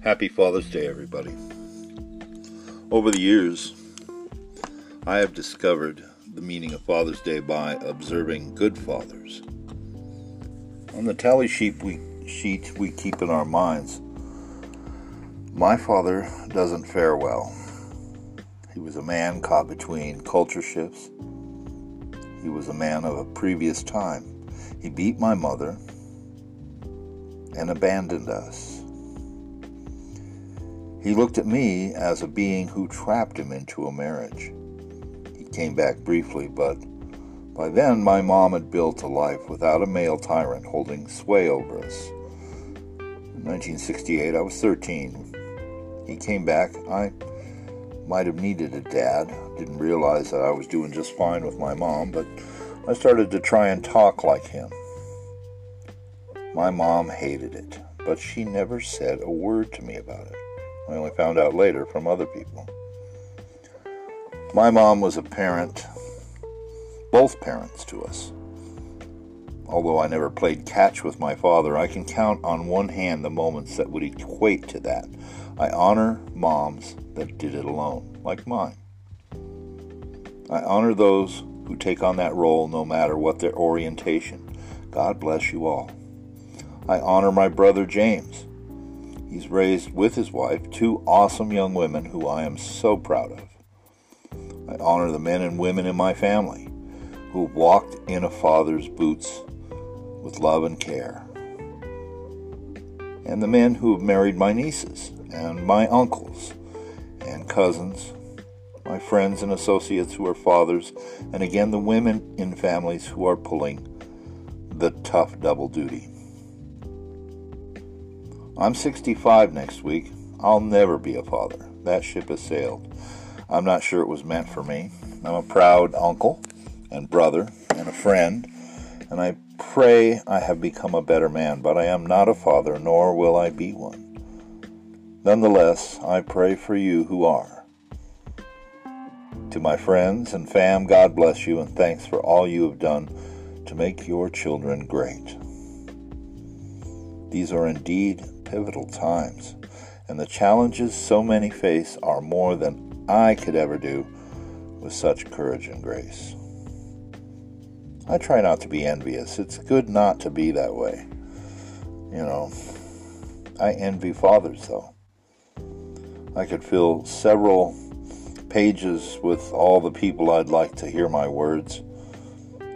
Happy Father's Day, everybody. Over the years, I have discovered the meaning of Father's Day by observing good fathers. On the tally sheet we, sheet we keep in our minds, my father doesn't fare well. He was a man caught between culture shifts. He was a man of a previous time. He beat my mother and abandoned us. He looked at me as a being who trapped him into a marriage. He came back briefly, but by then my mom had built a life without a male tyrant holding sway over us. In 1968, I was 13. He came back. I might have needed a dad. Didn't realize that I was doing just fine with my mom, but I started to try and talk like him. My mom hated it, but she never said a word to me about it. I only found out later from other people. My mom was a parent, both parents to us. Although I never played catch with my father, I can count on one hand the moments that would equate to that. I honor moms that did it alone, like mine. I honor those who take on that role no matter what their orientation. God bless you all. I honor my brother James He's raised with his wife two awesome young women who I am so proud of. I honor the men and women in my family who walked in a father's boots with love and care. And the men who have married my nieces and my uncles and cousins, my friends and associates who are fathers, and again the women in families who are pulling the tough double duty. I'm 65 next week. I'll never be a father. That ship has sailed. I'm not sure it was meant for me. I'm a proud uncle and brother and a friend, and I pray I have become a better man, but I am not a father, nor will I be one. Nonetheless, I pray for you who are. To my friends and fam, God bless you, and thanks for all you have done to make your children great. These are indeed pivotal times, and the challenges so many face are more than I could ever do with such courage and grace. I try not to be envious. It's good not to be that way. You know, I envy fathers, though. I could fill several pages with all the people I'd like to hear my words.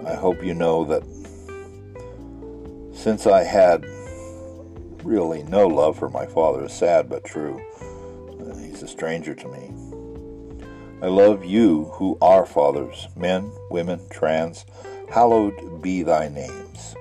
I hope you know that since I had really no love for my father is sad but true. Uh, he's a stranger to me. I love you who are fathers, men, women, trans. Hallowed be thy names.